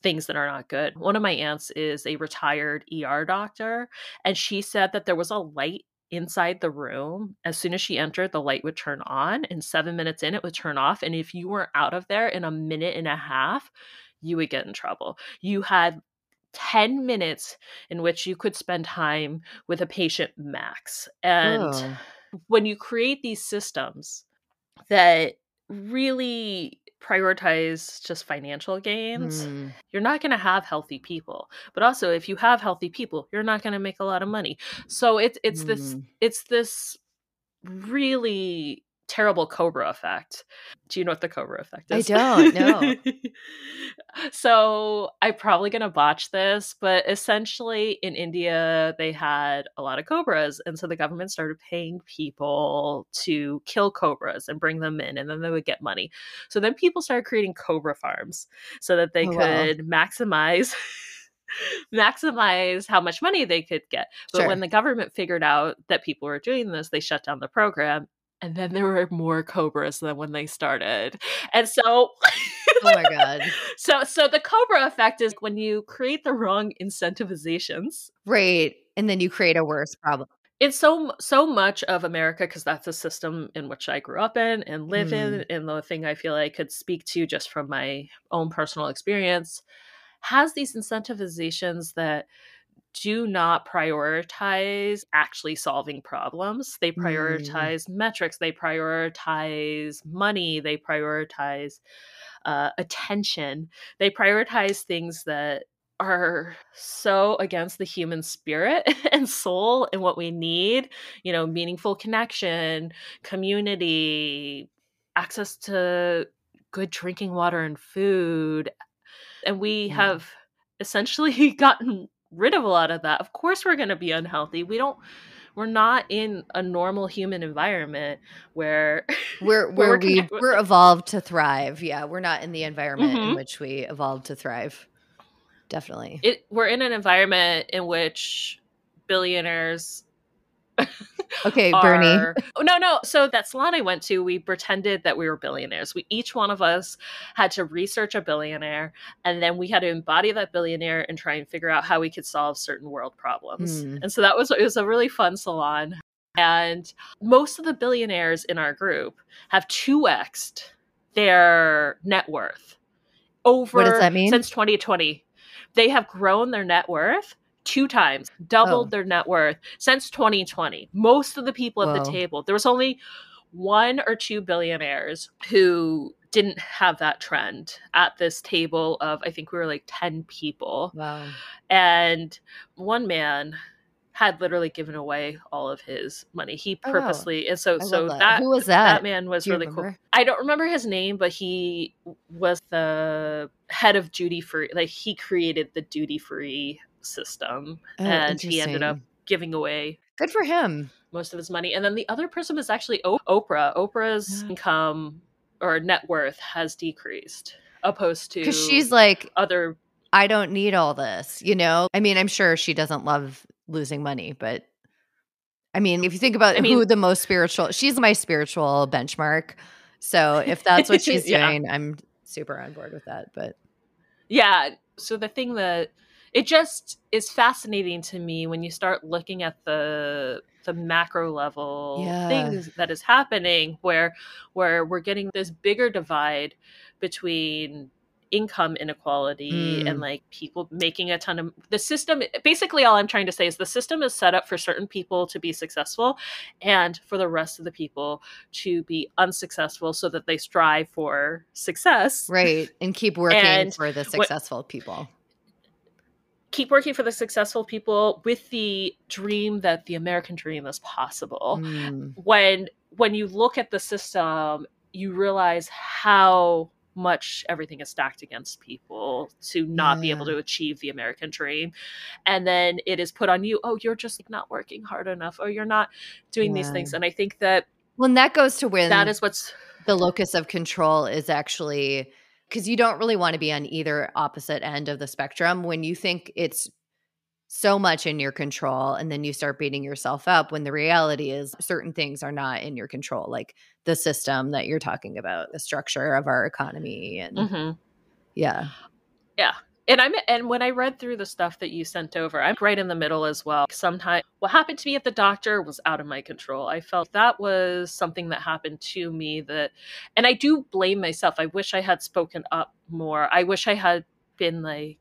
S3: things that are not good. One of my aunts is a retired ER doctor, and she said that there was a light inside the room. As soon as she entered, the light would turn on, and seven minutes in, it would turn off. And if you weren't out of there in a minute and a half, you would get in trouble. You had 10 minutes in which you could spend time with a patient max. And
S1: Oh.
S3: when you create these systems that really prioritize just financial gains,
S1: Hmm.
S3: you're not going to have healthy people. But also if you have healthy people, you're not going to make a lot of money. So it's it's this
S1: Hmm.
S3: it's this really terrible cobra effect. Do you know what the cobra effect is? [laughs]
S1: I don't, know.
S3: so I'm probably gonna botch this, but essentially in India they had a lot of cobras, and so the government started paying people to kill cobras and bring them in, and then they would get money. So then people started creating cobra farms so that they
S1: Oh, wow.
S3: could maximize [laughs] maximize how much money they could get. But
S1: Sure.
S3: when the government figured out that people were doing this, they shut down the program. And then there were more cobras than when they started. And so
S1: Oh my [laughs] god.
S3: so so the cobra effect is when you create the wrong incentivizations.
S1: Right. And then you create a worse problem.
S3: It's so so much of America because that's a system in which I grew up in and live
S1: Hmm.
S3: in, and the thing I feel I could speak to just from my own personal experience has these incentivizations that do not prioritize actually solving problems. They
S1: Hmm.
S3: prioritize metrics, they prioritize money, they prioritize uh, attention, they prioritize things that are so against the human spirit [laughs] and soul and what we need you know meaningful connection community access to good drinking water and food and we
S1: Yeah.
S3: have essentially [laughs] gotten rid of a lot of that of course we're going to be unhealthy we don't we're not in a normal human environment where [laughs]
S1: We're
S3: Where
S1: we, we're evolved to thrive. Yeah, we're not in the environment in
S3: Mhm.
S1: which we evolved to thrive. Definitely.
S3: it we're in an environment in which billionaires [laughs]
S1: Okay, Bernie.
S3: are oh, [laughs] no no so that salon i went to we pretended that we were billionaires we each one of us had to research a billionaire and then we had to embody that billionaire and try and figure out how we could solve certain world problems
S1: Hmm.
S3: and so that was it was a really fun salon and most of the billionaires in our group have 2x'd their net worth over what
S1: does that mean?
S3: since 2020 they have grown their net worth two times doubled
S1: Oh.
S3: their net worth since 2020 most of the people at the table there was only one or two billionaires who didn't have that trend at this table of i think we were like 10 people
S1: Wow.
S3: and one man had literally given away all of his money he
S1: Oh,
S3: purposely and so
S1: I
S3: so
S1: that.
S3: that
S1: Who was
S3: that
S1: that?
S3: man was really cool. I don't remember his name, but he was the head of duty free. Like he created the duty free system,
S1: Oh,
S3: and he ended up giving away
S1: Good for him.
S3: most of his money. And then the other person was actually o- Oprah. Oprah's
S1: Yeah.
S3: income or net worth has decreased, opposed to
S1: Because she's like,
S3: other.
S1: I don't need all this, you know? I mean, I'm sure she doesn't love losing money, but I mean, if you think about
S3: I
S1: who
S3: mean-
S1: the most spiritual, she's my spiritual benchmark. So if that's what [laughs] she's
S3: Yeah.
S1: doing, I'm super on board with that. But
S3: Yeah. So the thing that it just is fascinating to me when you start looking at the the macro level
S1: Yeah.
S3: things that is happening where where we're getting this bigger divide between income inequality
S1: Mm.
S3: and like people making a ton of the system basically all i'm trying to say is the system is set up for certain people to be successful and for the rest of the people to be unsuccessful so that they strive for success
S1: right. And keep working
S3: And
S1: for the successful people.
S3: Keep working for the successful people with the dream that the American dream is possible.
S1: Mm,
S3: When when you look at the system, you realize how much everything is stacked against people to not be able to achieve the American dream. And then it is put on you, oh, you're just not working hard enough, or you're not doing these things. And I think that
S1: Well, and that goes to where
S3: that is what's
S1: the locus of control is actually because you don't really want to be on either opposite end of the spectrum. When you think it's so much in your control and then you start beating yourself up when the reality is certain things are not in your control like the system that you're talking about the structure of our economy and
S3: Mhm.
S1: yeah
S3: and I'm and when I read through the stuff that you sent over, I'm right in the middle as well. Sometimes what happened to me at the doctor was out of my control. I felt that was something that happened to me that and I do blame myself. I wish I had spoken up more. I wish I had been like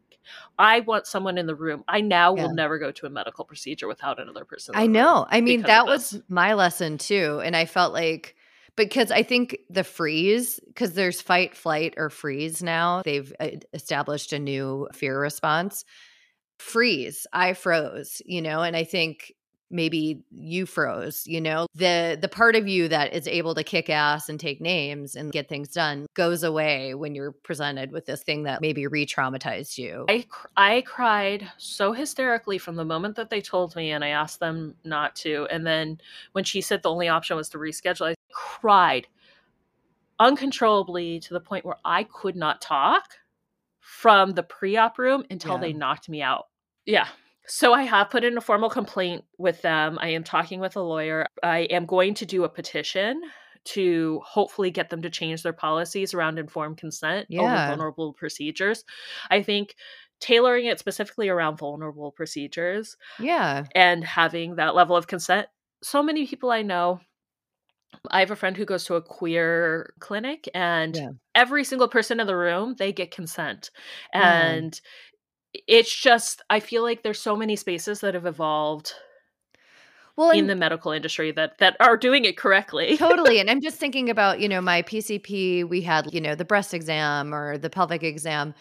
S3: I want someone in the room. I now
S1: Yeah.
S3: will never go to a medical procedure without another person.
S1: I know. I mean, that was my lesson too. And I felt like, because I think the freeze, because there's fight, flight, or freeze now, they've established a new fear response. Freeze, I froze, you know, and I think maybe you froze, you know, the the part of you that is able to kick ass and take names and get things done goes away when you're presented with this thing that maybe re-traumatized you.
S3: I I cried so hysterically from the moment that they told me, and I asked them not to. And then when she said the only option was to reschedule, I cried uncontrollably to the point where I could not talk from the pre-op room until they knocked me out. Yeah. So I have put in a formal complaint with them. I am talking with a lawyer. I am going to do a petition to hopefully get them to change their policies around informed consent
S1: Yeah.
S3: over vulnerable procedures. I think tailoring it specifically around vulnerable procedures
S1: yeah.
S3: and having that level of consent. So many people I know. I have a friend who goes to a queer clinic, and
S1: Yeah.
S3: every single person in the room they get consent,
S1: Yeah.
S3: and it's just I feel like there's so many spaces that have evolved
S1: Well,
S3: in the medical industry that that are doing it correctly.
S1: totally and [laughs] i'm just thinking about you know my pcp we had you know the breast exam or the pelvic exam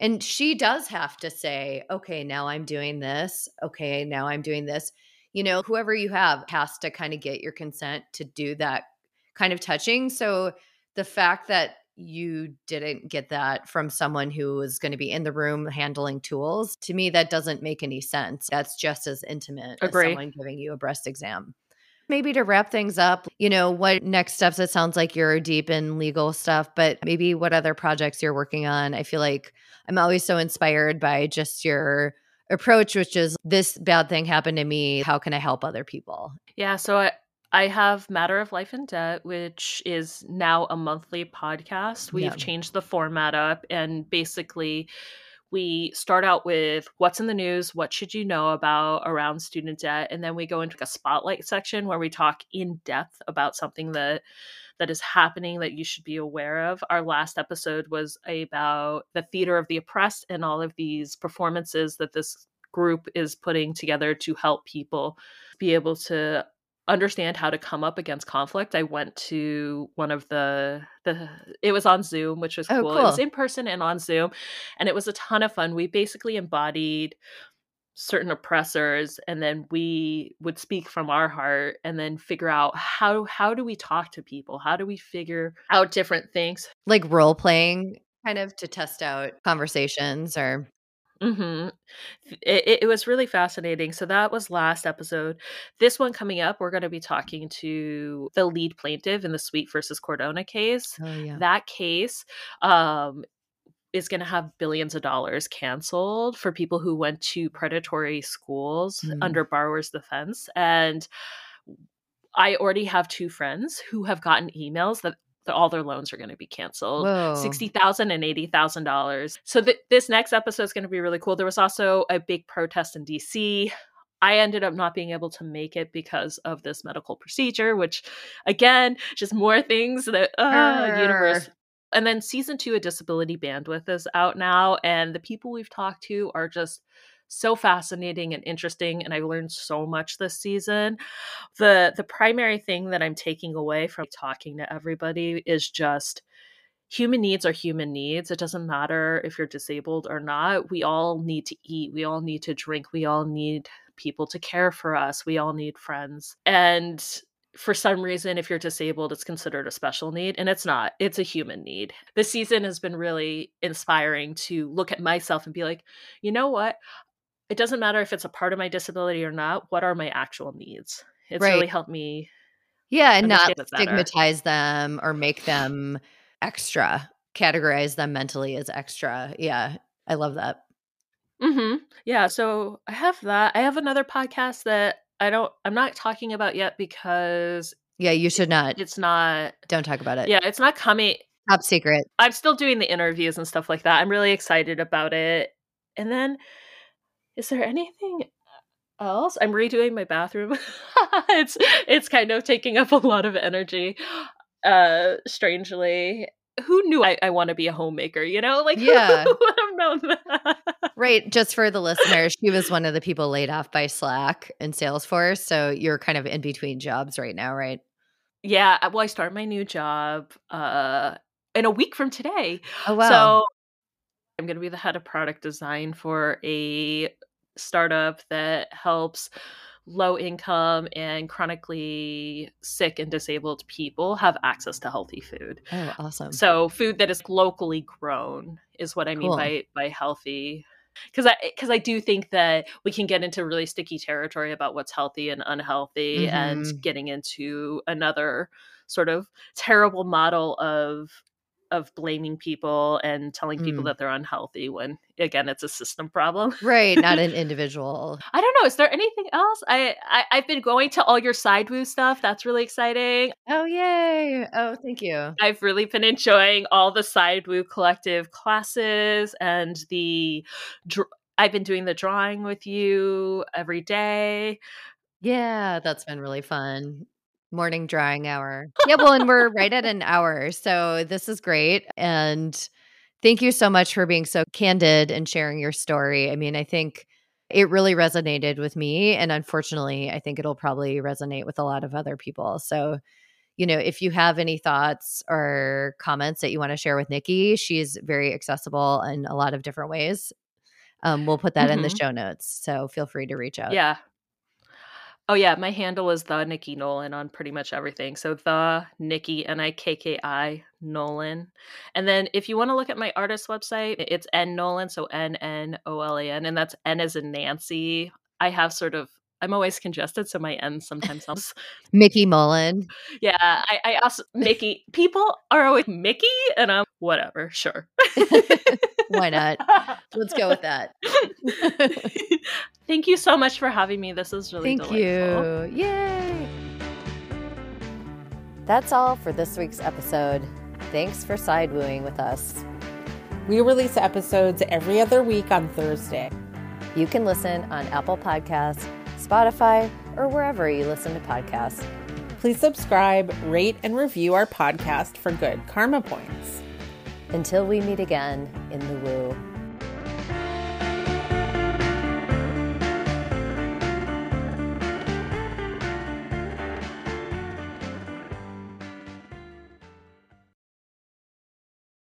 S1: and she does have to say okay now i'm doing this okay now i'm doing this you know whoever you have has to kind of get your consent to do that kind of touching so the fact that you didn't get that from someone who was going to be in the room handling tools to me that doesn't make any sense that's just as intimate
S3: Agree.
S1: as someone giving you a breast exam maybe to wrap things up, you know, what next steps? It sounds like you're deep in legal stuff, but maybe what other projects you're working on. I feel like I'm always so inspired by just your approach, which is this bad thing happened to me. How can I help other people?
S3: Yeah, so I I have Matter of Life and Debt, which is now a monthly podcast. We've
S1: Yeah.
S3: changed the format up and basically we start out with what's in the news, what should you know about around student debt, and then we go into a spotlight section where we talk in depth about something that that is happening that you should be aware of. Our last episode was about the theater of the oppressed and all of these performances that this group is putting together to help people be able to understand how to come up against conflict. I went to one of the the it was on Zoom, which was
S1: Oh,
S3: cool. It was in person and on Zoom, and it was a ton of fun. We basically embodied certain oppressors and then we would speak from our heart and then figure out how how do we talk to people? How do we figure out different things?
S1: Like role playing, kind of to test out conversations or
S3: hmm It, it was really fascinating. So that was last episode. This one coming up, we're going to be talking to the lead plaintiff in the Sweet versus Cardona case.
S1: oh yeah.
S3: That case um, is going to have billions of dollars canceled for people who went to predatory schools
S1: Mm.
S3: under borrower's defense. And I already have two friends who have gotten emails that all their loans are going to be canceled
S1: Whoa.
S3: sixty thousand and eighty thousand dollars. So th- this next episode is going to be really cool. There was also a big protest in DC. I ended up not being able to make it because of this medical procedure, which again, just more things that uh, universe. And then season two of Disability Bandwidth is out now, and the people we've talked to are just so fascinating and interesting and i learned so much this season. The the primary thing that i'm taking away from talking to everybody is just human needs are human needs. It doesn't matter if you're disabled or not. We all need to eat. We all need to drink. We all need people to care for us. We all need friends. And for some reason if you're disabled it's considered a special need and it's not it's a human need this season has been really inspiring to look at myself and be like you know what it doesn't matter if it's a part of my disability or not what are my actual needs it's
S1: Right.
S3: really helped me
S1: Yeah, and not
S3: understand it better.
S1: stigmatize them or make them extra, categorize them mentally as extra. Yeah, I love that.
S3: hmm Yeah, so I have that. I have another podcast that I don't I'm not talking about yet because
S1: Yeah, you should not.
S3: it's not
S1: Don't talk about it.
S3: yeah, it's not coming
S1: Top secret.
S3: I'm still doing the interviews and stuff like that. I'm really excited about it. And then is there anything else? I'm redoing my bathroom. [laughs] it's it's kind of taking up a lot of energy. Uh strangely. Who knew I, I want to be a homemaker, you know? Like who- [laughs]
S1: Yeah.
S3: who would have known that?
S1: Right. [laughs] Just for the listeners, she was one of the people laid off by Slack and Salesforce. So you're kind of in between jobs right now, right?
S3: Yeah. Well, I start my new job uh, in a week from today.
S1: Oh, wow.
S3: So I'm going to be the head of product design for a startup that helps low income and chronically sick and disabled people have access to healthy food.
S1: Oh, awesome.
S3: So food that is locally grown is what I mean by by healthy. Cuz I cuz I do think that we can get into really sticky territory about what's healthy and unhealthy and
S1: Mhm.
S3: getting into another sort of terrible model of of blaming people and telling people
S1: Mm.
S3: that they're unhealthy when again it's a system problem.
S1: Right. Not an [laughs] individual.
S3: I don't know. Is there anything else? I, I I've been going to all your side woo stuff. That's really exciting.
S1: Oh, yay. Oh, thank you.
S3: I've really been enjoying all the side woo collective classes and the. Dr- I've been doing the drawing with you every day.
S1: Yeah, that's been really fun. Morning drawing hour. Yeah, well, and we're right at an hour. So this is great. And thank you so much for being so candid and sharing your story. I mean, I think it really resonated with me. And unfortunately, I think it'll probably resonate with a lot of other people. So, you know, if you have any thoughts or comments that you want to share with Nikki, she's very accessible in a lot of different ways. Um, we'll put that in the
S3: Mhm.
S1: show notes. So feel free to reach out.
S3: Yeah. Oh yeah, my handle is the Nikki Nolan on pretty much everything. So the Nikki N I K K I Nolan. And then if you want to look at my artist website, it's N Nolan, so N N O L A N, and that's N as in Nancy. I have sort of I'm always congested, so my N sometimes sounds [laughs]
S1: Mickey Mullen.
S3: Yeah, I, I also Mickey people are always Mickey and I'm whatever, sure. [laughs]
S1: Why not? [laughs] Let's go with that.
S3: Thank you so much for having me. This is really
S1: Thank
S3: delightful.
S1: you. Yay. That's all for this week's episode. Thanks for side wooing with us.
S2: We release episodes every other week on Thursday.
S1: You can listen on Apple Podcasts, Spotify, or wherever you listen to podcasts.
S2: Please subscribe, rate, and review our podcast for good karma points.
S1: Until we meet again in the woo.